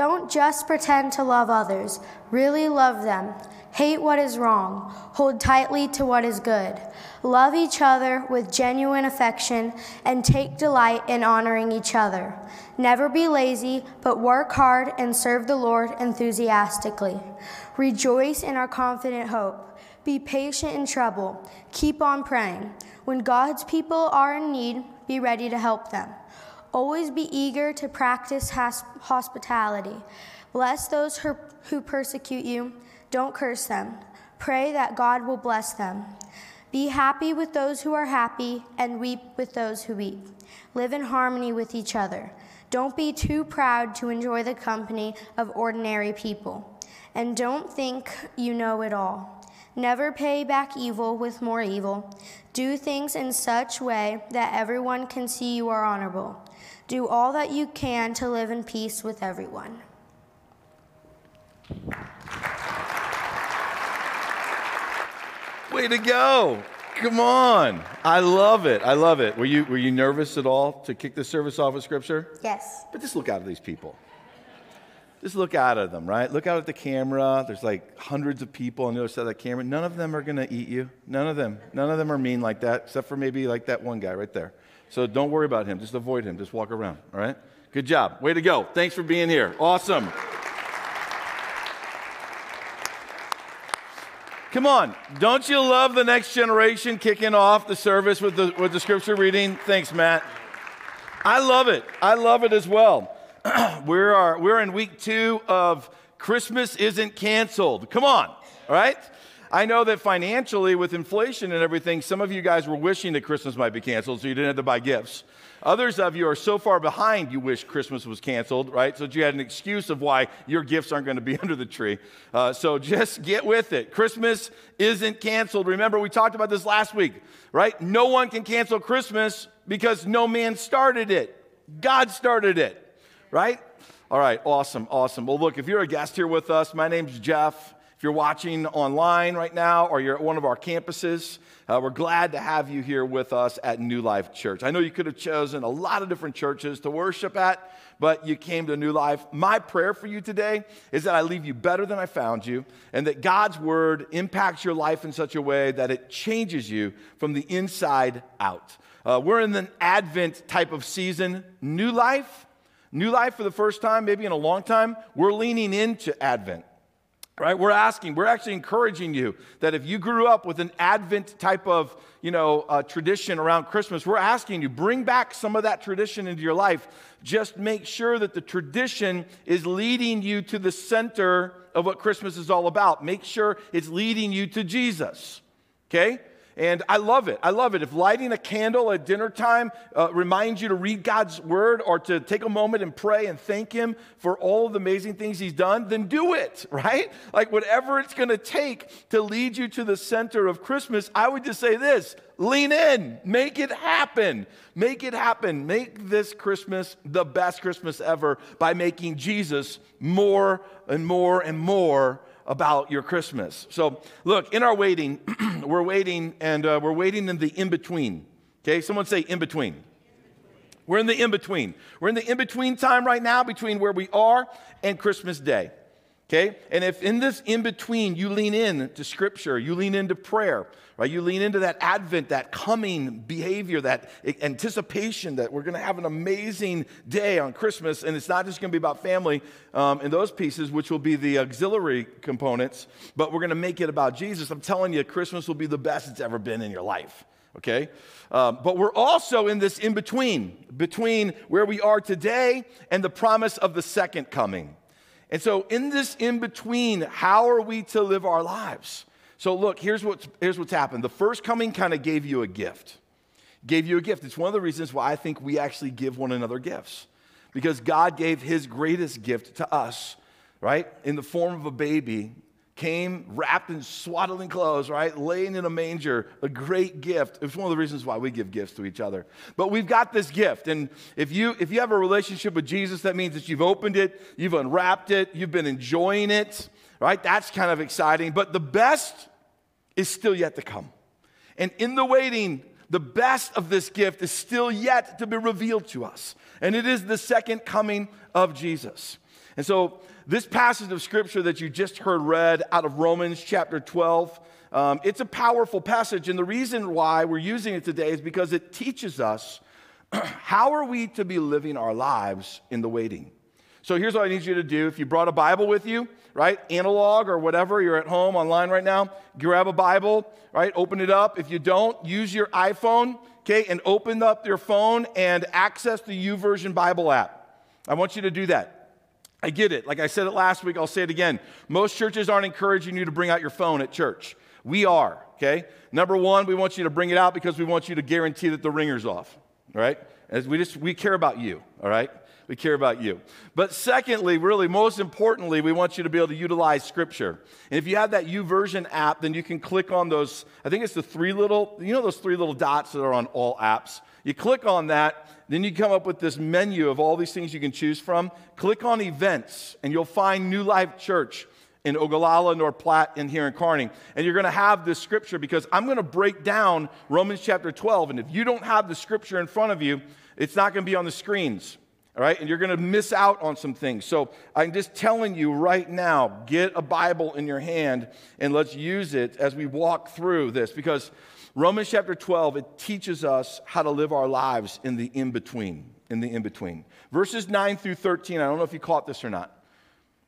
Don't just pretend to love others, really love them. Hate what is wrong, hold tightly to what is good. Love each other with genuine affection, and take delight in honoring each other. Never be lazy, but work hard and serve the Lord enthusiastically. Rejoice in our confident hope. Be patient in trouble. Keep on praying. When God's people are in need, be ready to help them. Always be eager to practice hospitality. Bless those who persecute you. Don't curse them. Pray that God will bless them. Be happy with those who are happy and weep with those who weep. Live in harmony with each other. Don't be too proud to enjoy the company of ordinary people. And don't think you know it all. Never pay back evil with more evil. Do things in such way that everyone can see you are honorable. Do all that you can to live in peace with everyone. Way to go. Come on. I love it. I love it. Were you, were you nervous at all to kick the service off with scripture? Yes. But just look out at these people. Just look out at them, right? Look out at the camera. There's like hundreds of people on the other side of that camera. None of them are going to eat you. None of them. None of them are mean like that, except for maybe like that one guy right there. So don't worry about him. Just avoid him. Just walk around, all right? Good job. Way to go. Thanks for being here. Awesome. Come on. Don't you love the next generation kicking off the service with the, with the scripture reading? Thanks, Matt. I love it. I love it as well. we're, are, we're in week two of Christmas Isn't Canceled. Come on, all right? I know that financially, with inflation and everything, some of you guys were wishing that Christmas might be canceled so you didn't have to buy gifts. Others of you are so far behind you wish Christmas was canceled, right? So you had an excuse of why your gifts aren't going to be under the tree. Uh, so just get with it. Christmas isn't canceled. Remember, we talked about this last week, right? No one can cancel Christmas because no man started it. God started it, right? All right, awesome, awesome. Well, look, if you're a guest here with us, my name's Jeff. If you're watching online right now or you're at one of our campuses, uh, we're glad to have you here with us at New Life Church. I know you could have chosen a lot of different churches to worship at, but you came to New Life. My prayer for you today is that I leave you better than I found you and that God's word impacts your life in such a way that it changes you from the inside out. Uh, we're in an Advent type of season. New life, new life for the first time, maybe in a long time. We're leaning into Advent right? We're asking we're actually encouraging you that if you grew up with an advent type of you know uh, tradition around christmas we're asking you bring back some of that tradition into your life. Just make sure that the tradition is leading you to the center of what christmas is all about. Make sure it's leading you to jesus okay and I love it. I love it. If lighting a candle at dinner time uh, reminds you to read God's word or to take a moment and pray and thank Him for all the amazing things He's done, then do it, right? Like whatever it's going to take to lead you to the center of Christmas, I would just say this lean in, make it happen. Make it happen. Make this Christmas the best Christmas ever by making Jesus more and more and more about your Christmas. So, look, in our waiting, we're waiting and uh, we're waiting in the in between. Okay, someone say in between. We're in the in between. We're in the in between time right now between where we are and Christmas Day. Okay? And if in this in between you lean in to scripture, you lean into prayer, right? You lean into that advent, that coming behavior, that anticipation that we're going to have an amazing day on Christmas. And it's not just going to be about family um, and those pieces, which will be the auxiliary components, but we're going to make it about Jesus. I'm telling you, Christmas will be the best it's ever been in your life. Okay? Um, but we're also in this in between, between where we are today and the promise of the second coming. And so, in this in between, how are we to live our lives? So, look, here's what's, here's what's happened. The first coming kind of gave you a gift. Gave you a gift. It's one of the reasons why I think we actually give one another gifts. Because God gave his greatest gift to us, right? In the form of a baby came wrapped in swaddling clothes, right? Laying in a manger, a great gift. It's one of the reasons why we give gifts to each other. But we've got this gift. And if you if you have a relationship with Jesus, that means that you've opened it, you've unwrapped it, you've been enjoying it, right? That's kind of exciting. But the best is still yet to come. And in the waiting, the best of this gift is still yet to be revealed to us. And it is the second coming of Jesus. And so, this passage of scripture that you just heard read out of Romans chapter 12, um, it's a powerful passage. And the reason why we're using it today is because it teaches us how are we to be living our lives in the waiting. So, here's what I need you to do. If you brought a Bible with you, right, analog or whatever, you're at home online right now, grab a Bible, right, open it up. If you don't, use your iPhone, okay, and open up your phone and access the YouVersion Bible app. I want you to do that. I get it. Like I said it last week, I'll say it again. Most churches aren't encouraging you to bring out your phone at church. We are, okay? Number one, we want you to bring it out because we want you to guarantee that the ringer's off, right? As we just, we care about you, all right? We care about you. But secondly, really, most importantly, we want you to be able to utilize Scripture. And if you have that YouVersion app, then you can click on those, I think it's the three little, you know those three little dots that are on all apps? You click on that, then you come up with this menu of all these things you can choose from. Click on events, and you'll find New Life Church in Ogallala, North Platte, and here in Kearney. And you're going to have this scripture because I'm going to break down Romans chapter 12. And if you don't have the scripture in front of you, it's not going to be on the screens. All right, and you're going to miss out on some things. So I'm just telling you right now get a Bible in your hand and let's use it as we walk through this because Romans chapter 12, it teaches us how to live our lives in the in between. In the in between. Verses 9 through 13, I don't know if you caught this or not.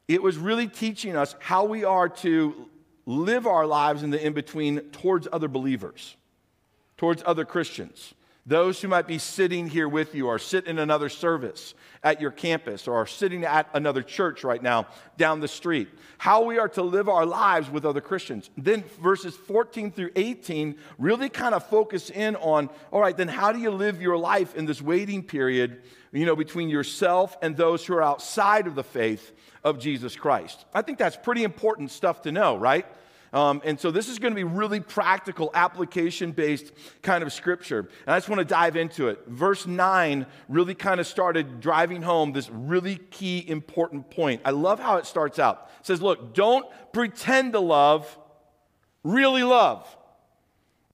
It was really teaching us how we are to live our lives in the in between towards other believers, towards other Christians. Those who might be sitting here with you or sit in another service at your campus or are sitting at another church right now down the street. How we are to live our lives with other Christians. Then verses 14 through 18 really kind of focus in on all right, then how do you live your life in this waiting period, you know, between yourself and those who are outside of the faith of Jesus Christ? I think that's pretty important stuff to know, right? Um, and so this is going to be really practical, application based kind of scripture. And I just want to dive into it. Verse 9 really kind of started driving home this really key, important point. I love how it starts out. It says, Look, don't pretend to love, really love.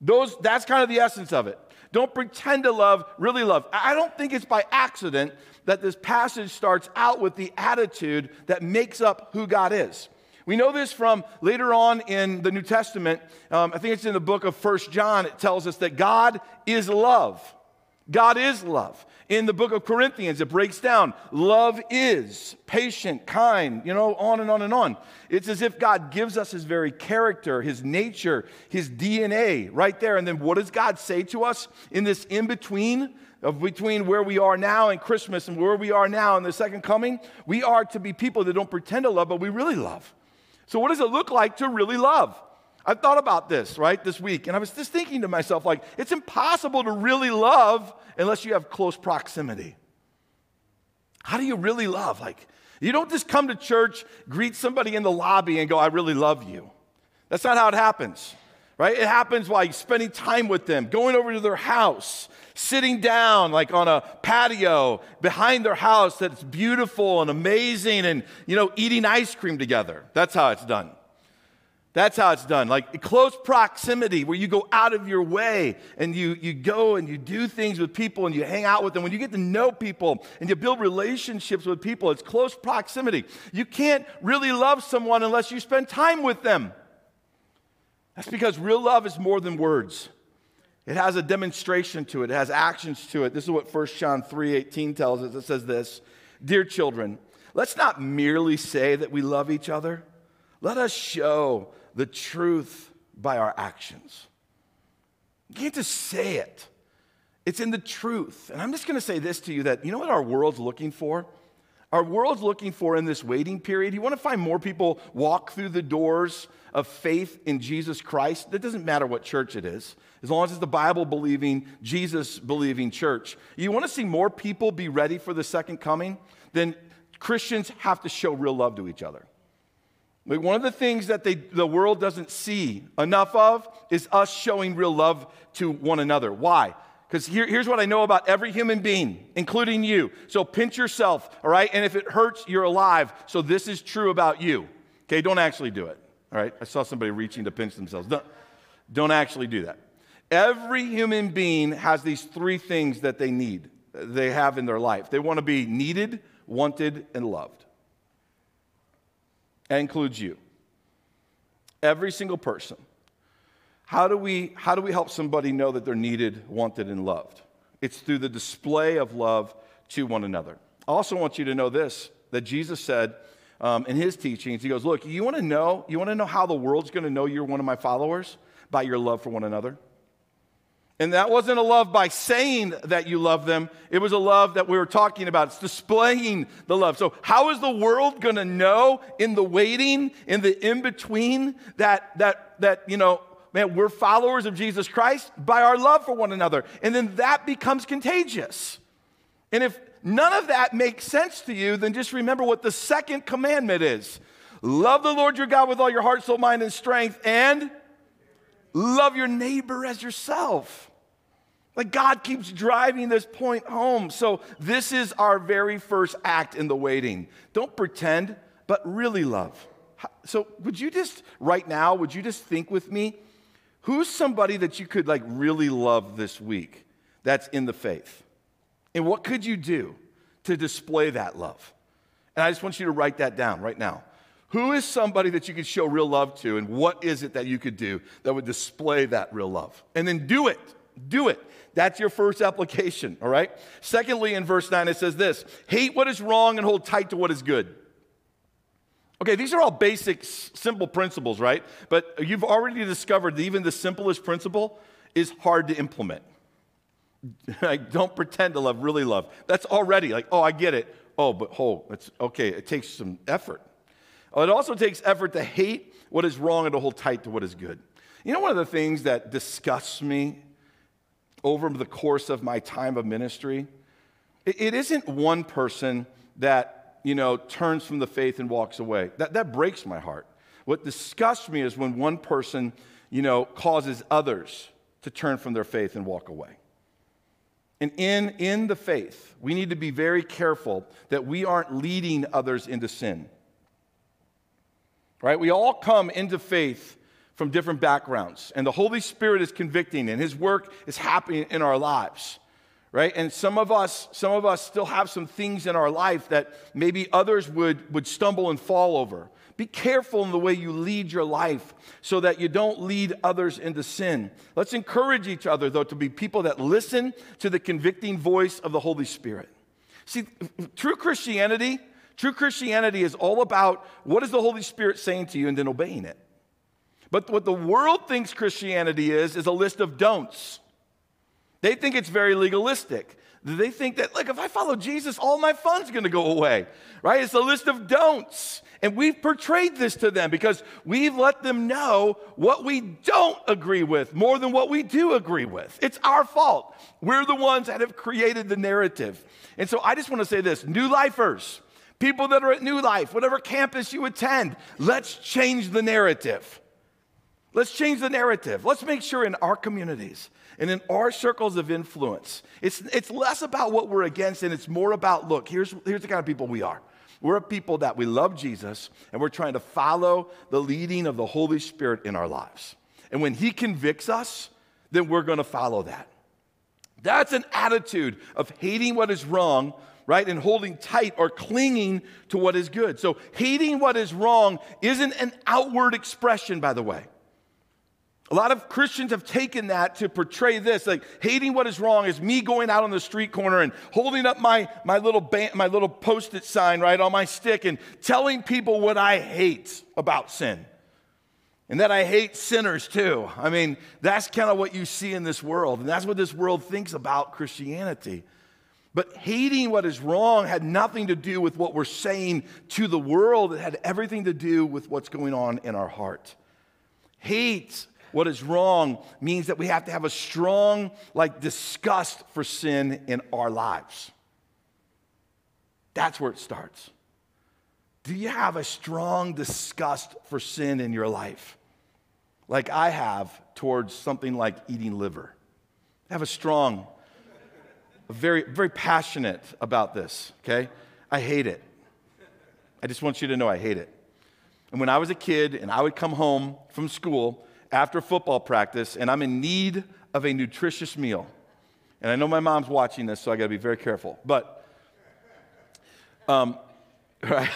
Those, that's kind of the essence of it. Don't pretend to love, really love. I don't think it's by accident that this passage starts out with the attitude that makes up who God is. We know this from later on in the New Testament. Um, I think it's in the book of First John. It tells us that God is love. God is love. In the book of Corinthians, it breaks down love is patient, kind, you know, on and on and on. It's as if God gives us his very character, his nature, his DNA right there. And then what does God say to us in this in between? Of between where we are now in Christmas and where we are now in the second coming, we are to be people that don't pretend to love, but we really love. So, what does it look like to really love? I've thought about this, right, this week, and I was just thinking to myself, like, it's impossible to really love unless you have close proximity. How do you really love? Like, you don't just come to church, greet somebody in the lobby, and go, I really love you. That's not how it happens, right? It happens while spending time with them, going over to their house, sitting down like on a patio behind their house that's beautiful and amazing and, you know, eating ice cream together. That's how it's done. That's how it's done. Like close proximity, where you go out of your way and you, you go and you do things with people and you hang out with them. When you get to know people and you build relationships with people, it's close proximity. You can't really love someone unless you spend time with them. That's because real love is more than words. It has a demonstration to it, it has actions to it. This is what 1 John 3:18 tells us. It says this, "Dear children, let's not merely say that we love each other. Let us show the truth by our actions." You can't just say it. It's in the truth. And I'm just going to say this to you that you know what our world's looking for? Our world's looking for in this waiting period. You want to find more people walk through the doors of faith in Jesus Christ. It doesn't matter what church it is as long as it's the Bible believing, Jesus believing church. You want to see more people be ready for the second coming? Then Christians have to show real love to each other. Like one of the things that they, the world doesn't see enough of is us showing real love to one another. Why? Because here, here's what I know about every human being, including you. So pinch yourself, all right? And if it hurts, you're alive. So this is true about you. Okay, don't actually do it. All right? I saw somebody reaching to pinch themselves. Don't, don't actually do that. Every human being has these three things that they need, they have in their life. They want to be needed, wanted, and loved. That includes you. Every single person. How do we, how do we help somebody know that they're needed, wanted, and loved? It's through the display of love to one another. I also want you to know this that Jesus said um, in his teachings, He goes, Look, you want to know, you want to know how the world's going to know you're one of my followers? By your love for one another. And that wasn't a love by saying that you love them. It was a love that we were talking about. It's displaying the love. So, how is the world going to know in the waiting, in the in between, that, that, that, you know, man, we're followers of Jesus Christ by our love for one another? And then that becomes contagious. And if none of that makes sense to you, then just remember what the second commandment is love the Lord your God with all your heart, soul, mind, and strength, and love your neighbor as yourself. Like God keeps driving this point home. So, this is our very first act in the waiting. Don't pretend, but really love. So, would you just, right now, would you just think with me? Who's somebody that you could like really love this week that's in the faith? And what could you do to display that love? And I just want you to write that down right now. Who is somebody that you could show real love to, and what is it that you could do that would display that real love? And then do it. Do it. That's your first application, all right? Secondly, in verse 9, it says this hate what is wrong and hold tight to what is good. Okay, these are all basic, simple principles, right? But you've already discovered that even the simplest principle is hard to implement. like, don't pretend to love, really love. That's already like, oh, I get it. Oh, but oh, it's okay. It takes some effort. Oh, it also takes effort to hate what is wrong and to hold tight to what is good. You know, one of the things that disgusts me over the course of my time of ministry, it isn't one person that, you know, turns from the faith and walks away. That, that breaks my heart. What disgusts me is when one person, you know, causes others to turn from their faith and walk away. And in, in the faith, we need to be very careful that we aren't leading others into sin. Right? We all come into faith from different backgrounds. And the Holy Spirit is convicting, and His work is happening in our lives. Right? And some of us, some of us still have some things in our life that maybe others would, would stumble and fall over. Be careful in the way you lead your life so that you don't lead others into sin. Let's encourage each other, though, to be people that listen to the convicting voice of the Holy Spirit. See, true Christianity, true Christianity is all about what is the Holy Spirit saying to you and then obeying it. But what the world thinks Christianity is, is a list of don'ts. They think it's very legalistic. They think that, like, if I follow Jesus, all my fun's gonna go away, right? It's a list of don'ts. And we've portrayed this to them because we've let them know what we don't agree with more than what we do agree with. It's our fault. We're the ones that have created the narrative. And so I just wanna say this new lifers, people that are at New Life, whatever campus you attend, let's change the narrative. Let's change the narrative. Let's make sure in our communities and in our circles of influence, it's, it's less about what we're against and it's more about look, here's, here's the kind of people we are. We're a people that we love Jesus and we're trying to follow the leading of the Holy Spirit in our lives. And when He convicts us, then we're going to follow that. That's an attitude of hating what is wrong, right? And holding tight or clinging to what is good. So, hating what is wrong isn't an outward expression, by the way. A lot of Christians have taken that to portray this, like hating what is wrong is me going out on the street corner and holding up my, my little my little post-it sign right on my stick and telling people what I hate about sin. And that I hate sinners too. I mean, that's kind of what you see in this world. And that's what this world thinks about Christianity. But hating what is wrong had nothing to do with what we're saying to the world. It had everything to do with what's going on in our heart. Hate what is wrong means that we have to have a strong, like, disgust for sin in our lives. That's where it starts. Do you have a strong disgust for sin in your life? Like I have towards something like eating liver. I have a strong, very, very passionate about this, okay? I hate it. I just want you to know I hate it. And when I was a kid and I would come home from school, after football practice and I'm in need of a nutritious meal. And I know my mom's watching this, so I gotta be very careful. But, um,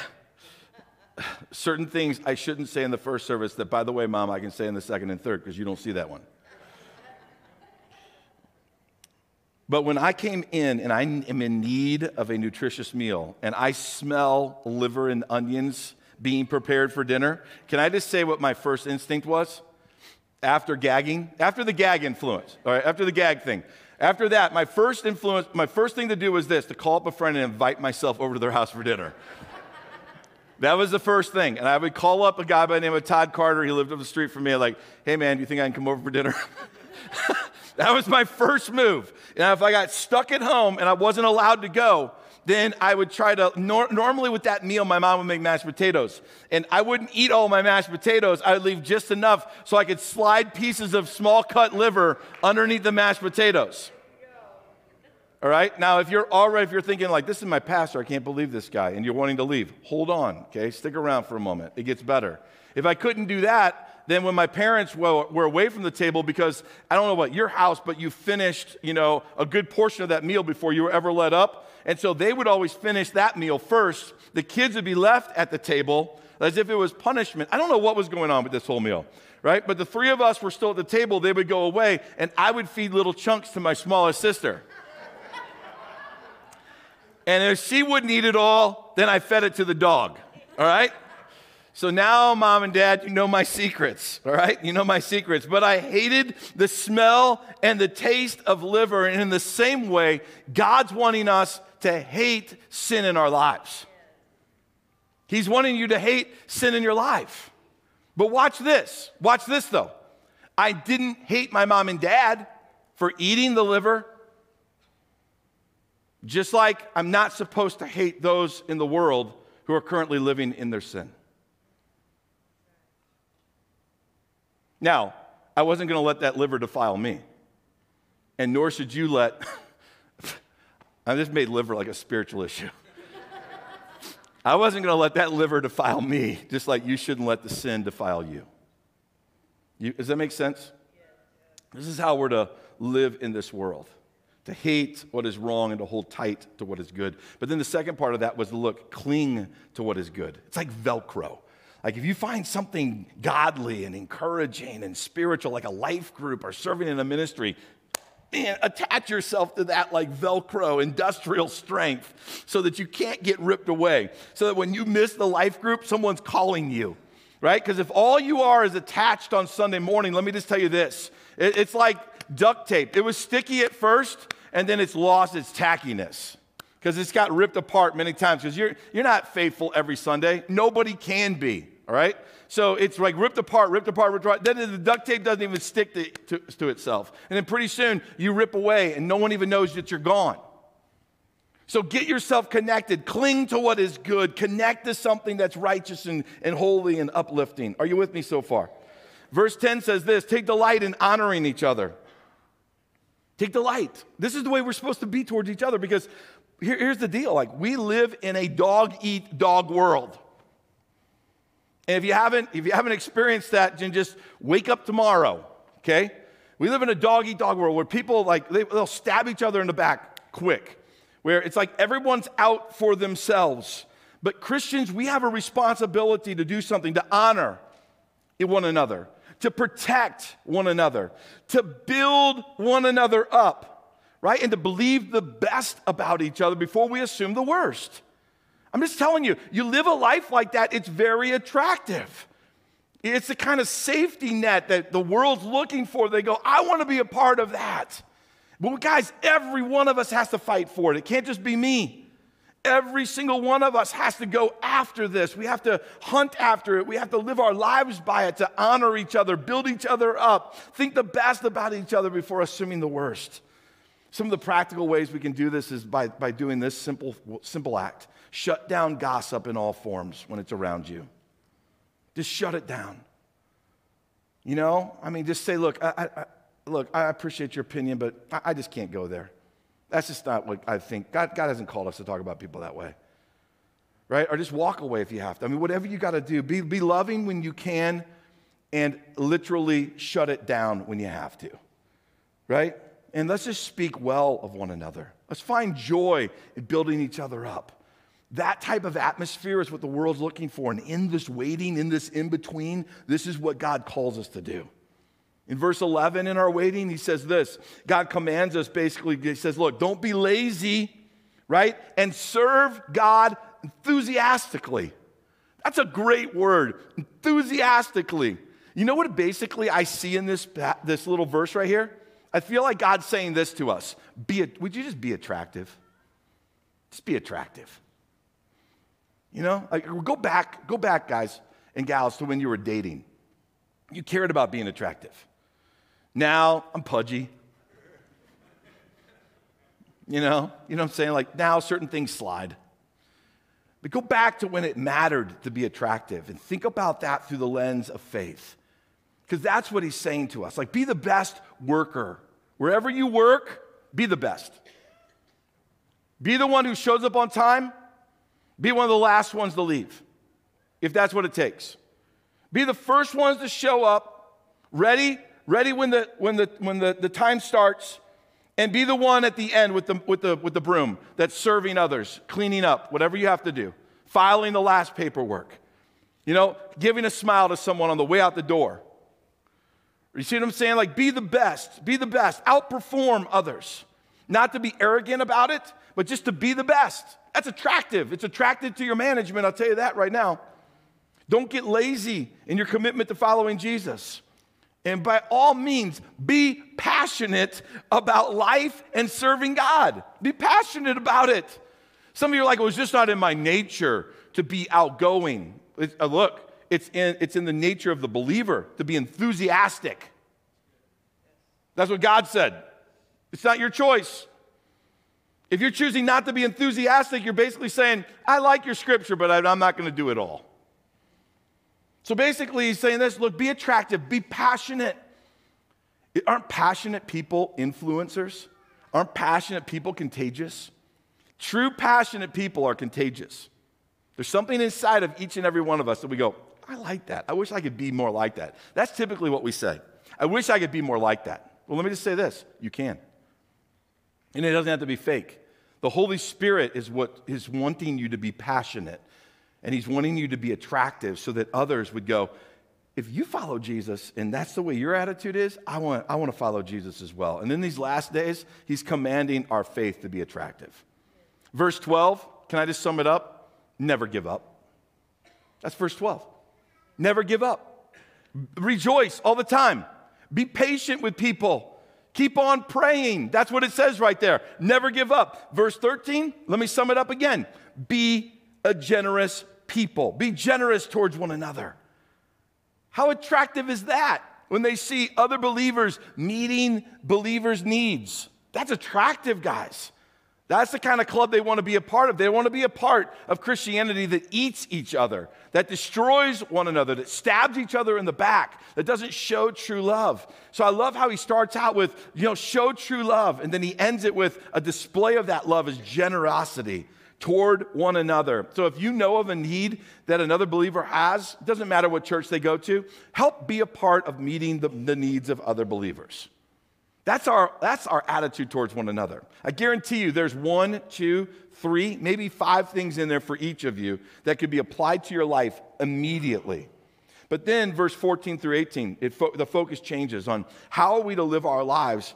certain things I shouldn't say in the first service that, by the way, mom, I can say in the second and third because you don't see that one. But when I came in and I am in need of a nutritious meal and I smell liver and onions being prepared for dinner, can I just say what my first instinct was? After gagging, after the gag influence, all right, after the gag thing. After that, my first influence, my first thing to do was this to call up a friend and invite myself over to their house for dinner. That was the first thing. And I would call up a guy by the name of Todd Carter. He lived up the street from me. Like, hey, man, do you think I can come over for dinner? that was my first move. And if I got stuck at home and I wasn't allowed to go, then I would try to. Nor, normally, with that meal, my mom would make mashed potatoes. And I wouldn't eat all my mashed potatoes. I would leave just enough so I could slide pieces of small cut liver underneath the mashed potatoes. All right? Now, if you're already, if you're thinking like, this is my pastor, I can't believe this guy, and you're wanting to leave, hold on, okay? Stick around for a moment. It gets better. If I couldn't do that, then when my parents were, were away from the table because I don't know what your house, but you finished, you know, a good portion of that meal before you were ever let up. And so they would always finish that meal first. The kids would be left at the table as if it was punishment. I don't know what was going on with this whole meal, right? But the three of us were still at the table. They would go away, and I would feed little chunks to my smallest sister. And if she wouldn't eat it all, then I fed it to the dog. All right? So now, mom and dad, you know my secrets, all right? You know my secrets. But I hated the smell and the taste of liver. And in the same way, God's wanting us to hate sin in our lives. He's wanting you to hate sin in your life. But watch this. Watch this, though. I didn't hate my mom and dad for eating the liver just like I'm not supposed to hate those in the world who are currently living in their sin. Now, I wasn't going to let that liver defile me. And nor should you let, I just made liver like a spiritual issue. I wasn't going to let that liver defile me, just like you shouldn't let the sin defile you. you. Does that make sense? This is how we're to live in this world to hate what is wrong and to hold tight to what is good. But then the second part of that was to look, cling to what is good. It's like Velcro. Like if you find something godly and encouraging and spiritual, like a life group or serving in a ministry, man, attach yourself to that like Velcro, industrial strength, so that you can't get ripped away. So that when you miss the life group, someone's calling you, right? Because if all you are is attached on Sunday morning, let me just tell you this it's like duct tape. It was sticky at first, and then it's lost its tackiness because it's got ripped apart many times because you're, you're not faithful every Sunday. Nobody can be, all right? So it's like ripped apart, ripped apart, ripped apart. Then the duct tape doesn't even stick to, to, to itself. And then pretty soon you rip away and no one even knows that you're gone. So get yourself connected. Cling to what is good. Connect to something that's righteous and, and holy and uplifting. Are you with me so far? Verse 10 says this Take delight in honoring each other. Take delight. This is the way we're supposed to be towards each other because here, here's the deal like, we live in a dog eat dog world. And if you haven't, if you haven't experienced that, then just wake up tomorrow, okay? We live in a dog eat dog world where people like they, they'll stab each other in the back quick, where it's like everyone's out for themselves. But Christians, we have a responsibility to do something to honor one another to protect one another, to build one another up, right? And to believe the best about each other before we assume the worst. I'm just telling you, you live a life like that, it's very attractive. It's the kind of safety net that the world's looking for. They go, I want to be a part of that. But guys, every one of us has to fight for it. It can't just be me. Every single one of us has to go after this. We have to hunt after it. We have to live our lives by it to honor each other, build each other up, think the best about each other before assuming the worst. Some of the practical ways we can do this is by, by doing this simple, simple act shut down gossip in all forms when it's around you. Just shut it down. You know, I mean, just say, look, I, I, look, I appreciate your opinion, but I, just can't go there. That's just not what I think. God, God hasn't called us to talk about people that way. Right? Or just walk away if you have to. I mean, whatever you got to do, be, be loving when you can and literally shut it down when you have to. Right? And let's just speak well of one another. Let's find joy in building each other up. That type of atmosphere is what the world's looking for. And in this waiting, in this in between, this is what God calls us to do. In verse 11, in our waiting, he says this God commands us basically, he says, Look, don't be lazy, right? And serve God enthusiastically. That's a great word, enthusiastically. You know what basically I see in this, this little verse right here? I feel like God's saying this to us be, Would you just be attractive? Just be attractive. You know, like, go back, go back, guys and gals, to when you were dating. You cared about being attractive. Now I'm pudgy. You know, you know what I'm saying? Like now certain things slide. But go back to when it mattered to be attractive and think about that through the lens of faith. Because that's what he's saying to us. Like, be the best worker. Wherever you work, be the best. Be the one who shows up on time. Be one of the last ones to leave, if that's what it takes. Be the first ones to show up, ready, ready when the when the when the, the time starts, and be the one at the end with the with the with the broom that's serving others, cleaning up, whatever you have to do, filing the last paperwork. You know, giving a smile to someone on the way out the door. You see what I'm saying? Like, be the best, be the best, outperform others. Not to be arrogant about it, but just to be the best. That's attractive. It's attractive to your management, I'll tell you that right now. Don't get lazy in your commitment to following Jesus. And by all means, be passionate about life and serving God. Be passionate about it. Some of you are like, well, it's just not in my nature to be outgoing. Uh, look, it's in, it's in the nature of the believer to be enthusiastic. That's what God said. It's not your choice. If you're choosing not to be enthusiastic, you're basically saying, I like your scripture, but I'm not going to do it all. So basically, he's saying this look, be attractive, be passionate. Aren't passionate people influencers? Aren't passionate people contagious? True passionate people are contagious. There's something inside of each and every one of us that we go, I like that. I wish I could be more like that. That's typically what we say. I wish I could be more like that. Well, let me just say this you can. And it doesn't have to be fake. The Holy Spirit is what is wanting you to be passionate, and He's wanting you to be attractive so that others would go, if you follow Jesus and that's the way your attitude is, I want, I want to follow Jesus as well. And in these last days, He's commanding our faith to be attractive. Verse 12, can I just sum it up? Never give up. That's verse 12. Never give up. Rejoice all the time. Be patient with people. Keep on praying. That's what it says right there. Never give up. Verse 13, let me sum it up again. Be a generous people. Be generous towards one another. How attractive is that when they see other believers meeting believers' needs? That's attractive, guys. That's the kind of club they want to be a part of. They want to be a part of Christianity that eats each other, that destroys one another, that stabs each other in the back, that doesn't show true love. So I love how he starts out with, you know, show true love, and then he ends it with a display of that love as generosity toward one another. So if you know of a need that another believer has, it doesn't matter what church they go to, help be a part of meeting the, the needs of other believers. That's our, that's our attitude towards one another. I guarantee you there's one, two, three, maybe five things in there for each of you that could be applied to your life immediately. But then, verse 14 through 18, fo- the focus changes on how are we to live our lives,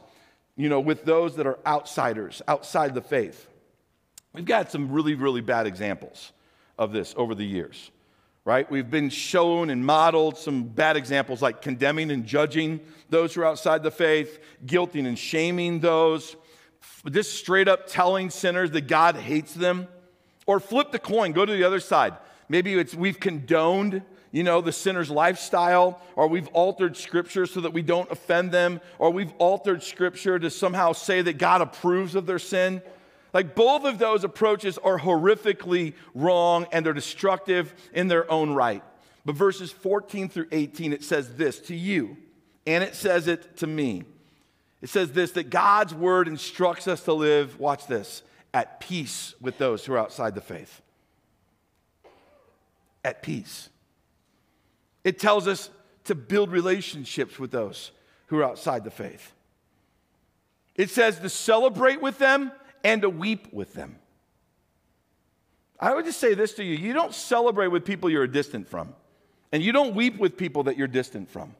you know, with those that are outsiders, outside the faith. We've got some really, really bad examples of this over the years right? We've been shown and modeled some bad examples like condemning and judging those who are outside the faith, guilting and shaming those, just straight up telling sinners that God hates them. Or flip the coin, go to the other side. Maybe it's we've condoned you know, the sinner's lifestyle, or we've altered scripture so that we don't offend them, or we've altered scripture to somehow say that God approves of their sin. Like both of those approaches are horrifically wrong and they're destructive in their own right. But verses 14 through 18, it says this to you, and it says it to me. It says this that God's word instructs us to live, watch this, at peace with those who are outside the faith. At peace. It tells us to build relationships with those who are outside the faith. It says to celebrate with them and to weep with them. I would just say this to you you don't celebrate with people you're distant from, and you don't weep with people that you're distant from.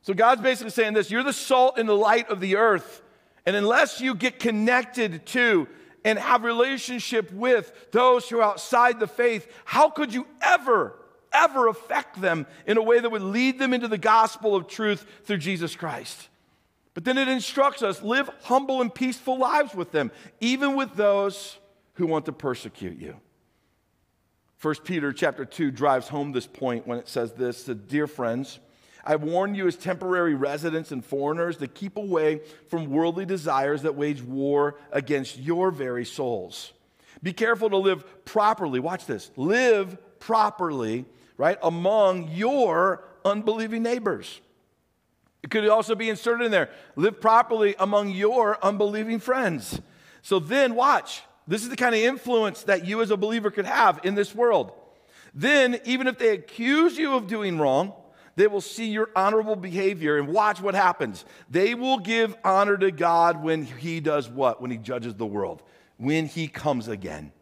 So God's basically saying this you're the salt and the light of the earth. And unless you get connected to and have relationship with those who are outside the faith, how could you ever, ever affect them in a way that would lead them into the gospel of truth through Jesus Christ? But then it instructs us live humble and peaceful lives with them, even with those who want to persecute you. 1 Peter chapter 2 drives home this point when it says this, dear friends, I warn you as temporary residents and foreigners to keep away from worldly desires that wage war against your very souls. Be careful to live properly. Watch this. Live properly, right, among your unbelieving neighbors. It could also be inserted in there. Live properly among your unbelieving friends. So then, watch. This is the kind of influence that you as a believer could have in this world. Then, even if they accuse you of doing wrong, they will see your honorable behavior and watch what happens. They will give honor to God when He does what? When He judges the world, when He comes again.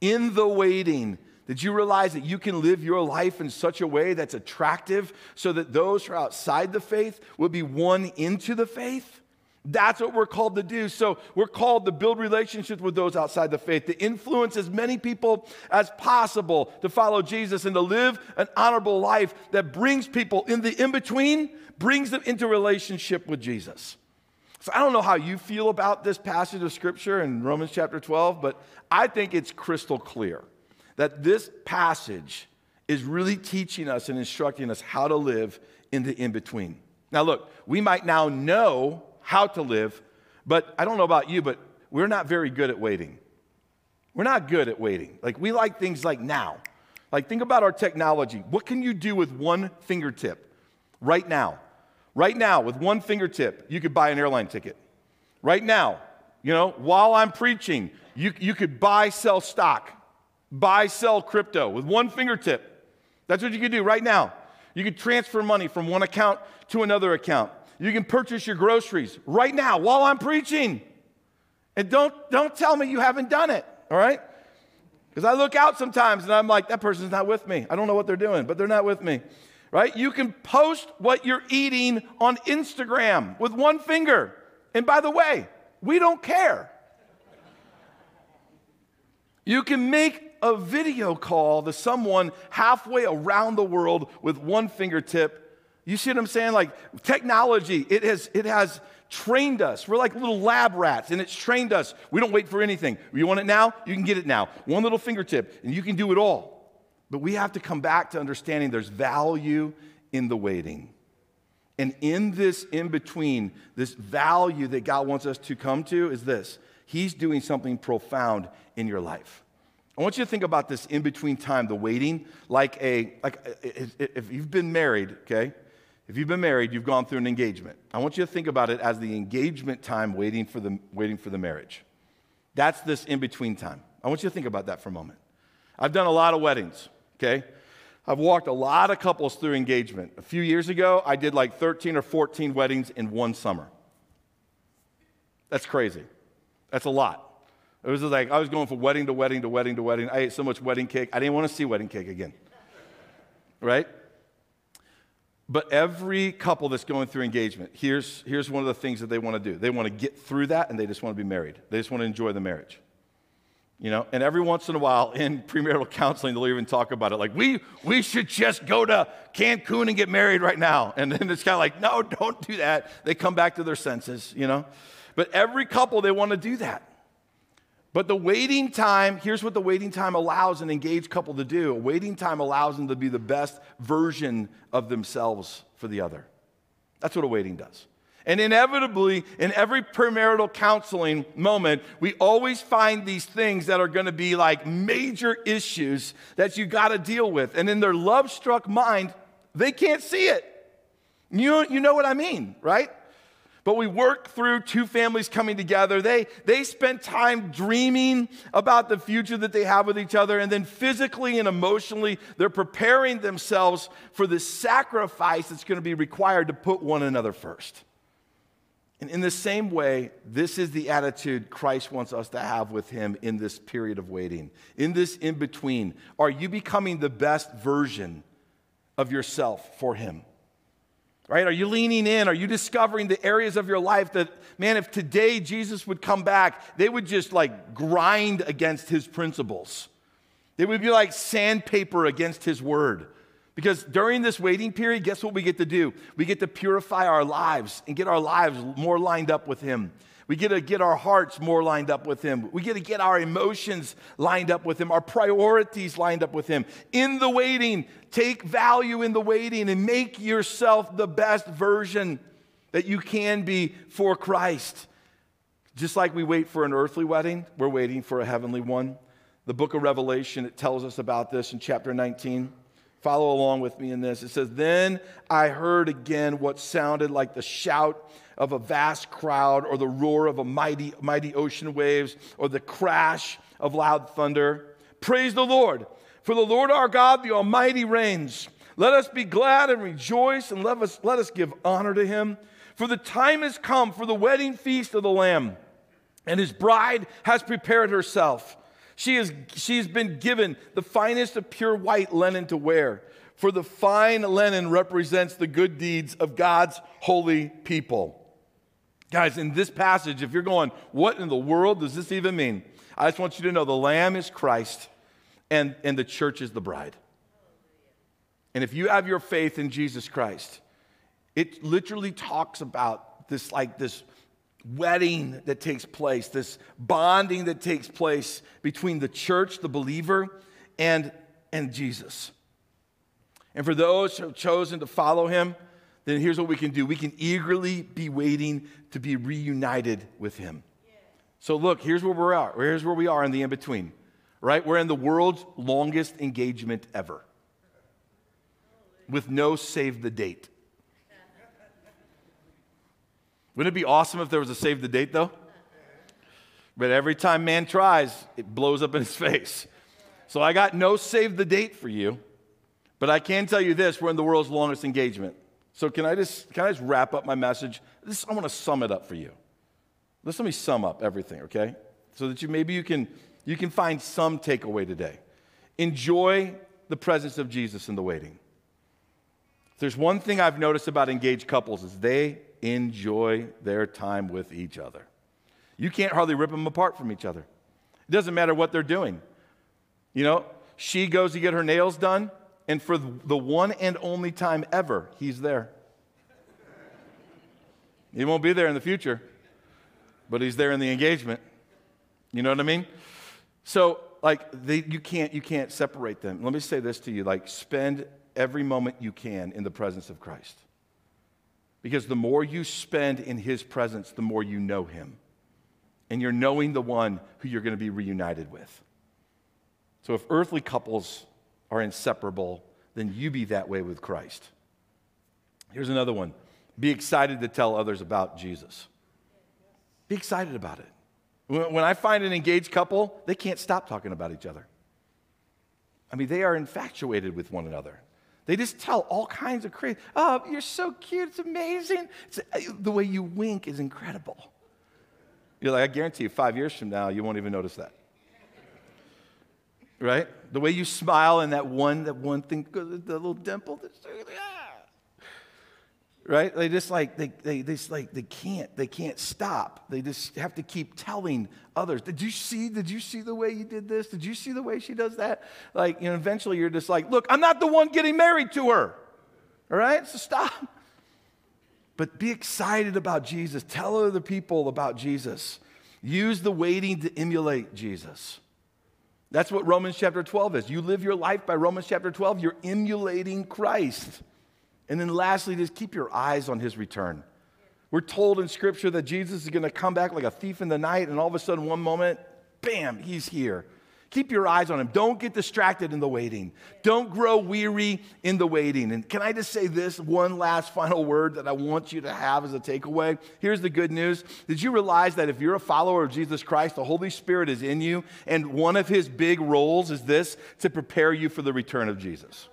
In the waiting, did you realize that you can live your life in such a way that's attractive so that those who are outside the faith will be won into the faith? That's what we're called to do. So we're called to build relationships with those outside the faith, to influence as many people as possible to follow Jesus and to live an honorable life that brings people in the in between, brings them into relationship with Jesus. So I don't know how you feel about this passage of scripture in Romans chapter 12, but I think it's crystal clear that this passage is really teaching us and instructing us how to live in the in between. Now, look, we might now know how to live. But I don't know about you, but we're not very good at waiting. We're not good at waiting. Like, we like things like now. Like, think about our technology. What can you do with one fingertip right now? Right now, with one fingertip, you could buy an airline ticket. Right now, you know, while I'm preaching, you, you could buy, sell stock, buy, sell crypto with one fingertip. That's what you could do right now. You could transfer money from one account to another account. You can purchase your groceries right now while I'm preaching. And don't, don't tell me you haven't done it, all right? Because I look out sometimes and I'm like, that person's not with me. I don't know what they're doing, but they're not with me, right? You can post what you're eating on Instagram with one finger. And by the way, we don't care. You can make a video call to someone halfway around the world with one fingertip you see what I'm saying? Like technology, it has, it has trained us. We're like little lab rats, and it's trained us. We don't wait for anything. You want it now? You can get it now. One little fingertip, and you can do it all. But we have to come back to understanding there's value in the waiting. And in this in between, this value that God wants us to come to is this He's doing something profound in your life. I want you to think about this in between time, the waiting, like a, like if you've been married, okay? If you've been married, you've gone through an engagement. I want you to think about it as the engagement time waiting for the, waiting for the marriage. That's this in between time. I want you to think about that for a moment. I've done a lot of weddings, okay? I've walked a lot of couples through engagement. A few years ago, I did like 13 or 14 weddings in one summer. That's crazy. That's a lot. It was like I was going from wedding to wedding to wedding to wedding. I ate so much wedding cake, I didn't want to see wedding cake again. Right? But every couple that's going through engagement, here's, here's one of the things that they want to do. They want to get through that and they just want to be married. They just want to enjoy the marriage. You know, and every once in a while in premarital counseling, they'll even talk about it. Like, we, we should just go to Cancun and get married right now. And then it's kind of like, no, don't do that. They come back to their senses, you know. But every couple, they want to do that. But the waiting time, here's what the waiting time allows an engaged couple to do. A waiting time allows them to be the best version of themselves for the other. That's what a waiting does. And inevitably, in every premarital counseling moment, we always find these things that are to be like major issues that you got to deal with. And in their love struck mind, they can't see it. You, you know what I mean, right? But we work through two families coming together. They, they spend time dreaming about the future that they have with each other. And then physically and emotionally, they're preparing themselves for the sacrifice that's going to be required to put one another first. And in the same way, this is the attitude Christ wants us to have with Him in this period of waiting, in this in between. Are you becoming the best version of yourself for Him? Right? Are you leaning in? Are you discovering the areas of your life that, man, if today Jesus would come back, they would just like grind against His principles? They would be like sandpaper against His word. Because during this waiting period, guess what we get to do? We get to purify our lives and get our lives more lined up with Him. We get to get our hearts more lined up with Him. We get to get our emotions lined up with Him, our priorities lined up with Him. In the waiting, take value in the waiting and make yourself the best version that you can be for Christ. Just like we wait for an earthly wedding, we're waiting for a heavenly one. The book of Revelation, it tells us about this in chapter 19. Follow along with me in this. It says, Then I heard again what sounded like the shout of a vast crowd, or the roar of a mighty, mighty ocean waves, or the crash of loud thunder. Praise the Lord, for the Lord our God, the Almighty, reigns. Let us be glad and rejoice, and let us, let us give honor to him. For the time has come for the wedding feast of the Lamb, and his bride has prepared herself. She has, she's been given the finest of pure white linen to wear, for the fine linen represents the good deeds of God's holy people. Guys, in this passage, if you're going, what in the world does this even mean? I just want you to know the Lamb is Christ and, and the church is the bride. And if you have your faith in Jesus Christ, it literally talks about this like this wedding that takes place, this bonding that takes place between the church, the believer, and, and Jesus. And for those who have chosen to follow him, then here's what we can do we can eagerly be waiting to be reunited with him. So, look, here's where we're at. Here's where we are in the in between, right? We're in the world's longest engagement ever with no save the date. Wouldn't it be awesome if there was a save the date, though? But every time man tries, it blows up in his face. So I got no save the date for you. But I can tell you this we're in the world's longest engagement. So can I just, can I just wrap up my message? This, I want to sum it up for you. Let's let me sum up everything, okay? So that you maybe you can, you can find some takeaway today. Enjoy the presence of Jesus in the waiting. If there's one thing I've noticed about engaged couples is they enjoy their time with each other. You can't hardly rip them apart from each other. It doesn't matter what they're doing. You know, she goes to get her nails done, and for the one and only time ever, he's there. He won't be there in the future, but he's there in the engagement. You know what I mean? So, like, they, you, can't, you can't separate them. Let me say this to you like, spend every moment you can in the presence of Christ. Because the more you spend in his presence, the more you know him. And you're knowing the one who you're going to be reunited with. So if earthly couples are inseparable, then you be that way with Christ. Here's another one be excited to tell others about Jesus. Be excited about it. When I find an engaged couple, they can't stop talking about each other. I mean, they are infatuated with one another. They just tell all kinds of crazy, oh, you're so cute, it's amazing. It's, uh, the way you wink is incredible. You're like, I guarantee you, five years from now, you won't even notice that. Right? The way you smile and that one, that one thing, the little dimple, right? They just like they, they, they just like they can't they can't stop. They just have to keep telling others. Did you see? Did you see the way you did this? Did you see the way she does that? Like you know, eventually you're just like, look, I'm not the one getting married to her. All right, so stop. But be excited about Jesus. Tell other people about Jesus. Use the waiting to emulate Jesus. That's what Romans chapter 12 is. You live your life by Romans chapter 12, you're emulating Christ. And then lastly, just keep your eyes on his return. We're told in scripture that Jesus is going to come back like a thief in the night, and all of a sudden, one moment, bam, he's here. Keep your eyes on him. Don't get distracted in the waiting. Don't grow weary in the waiting. And can I just say this one last final word that I want you to have as a takeaway? Here's the good news. Did you realize that if you're a follower of Jesus Christ, the Holy Spirit is in you, and one of his big roles is this to prepare you for the return of Jesus?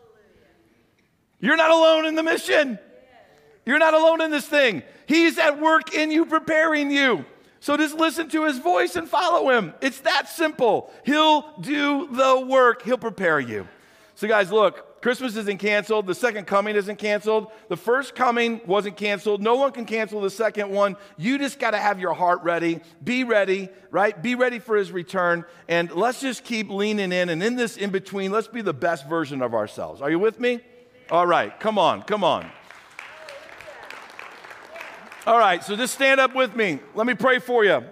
You're not alone in the mission. You're not alone in this thing. He's at work in you, preparing you. So just listen to his voice and follow him. It's that simple. He'll do the work, he'll prepare you. So, guys, look, Christmas isn't canceled. The second coming isn't canceled. The first coming wasn't canceled. No one can cancel the second one. You just got to have your heart ready. Be ready, right? Be ready for his return. And let's just keep leaning in. And in this in between, let's be the best version of ourselves. Are you with me? All right, come on, come on. All right, so just stand up with me. Let me pray for you.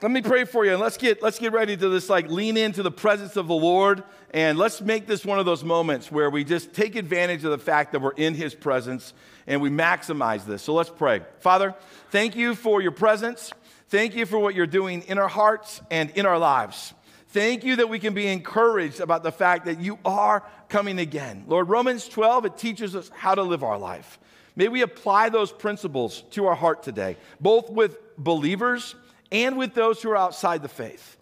Let me pray for you and let's get let's get ready to this like lean into the presence of the Lord and let's make this one of those moments where we just take advantage of the fact that we're in his presence and we maximize this. So let's pray. Father, thank you for your presence. Thank you for what you're doing in our hearts and in our lives. Thank you that we can be encouraged about the fact that you are coming again. Lord, Romans 12, it teaches us how to live our life. May we apply those principles to our heart today, both with believers and with those who are outside the faith.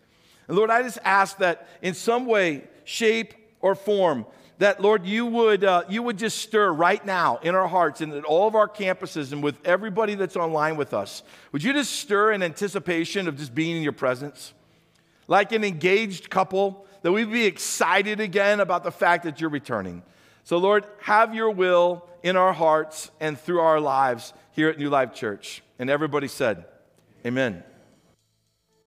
And Lord, I just ask that in some way, shape, or form, that Lord, you would, uh, you would just stir right now in our hearts and at all of our campuses and with everybody that's online with us. Would you just stir in anticipation of just being in your presence? Like an engaged couple, that we'd be excited again about the fact that you're returning. So, Lord, have your will in our hearts and through our lives here at New Life Church. And everybody said, Amen.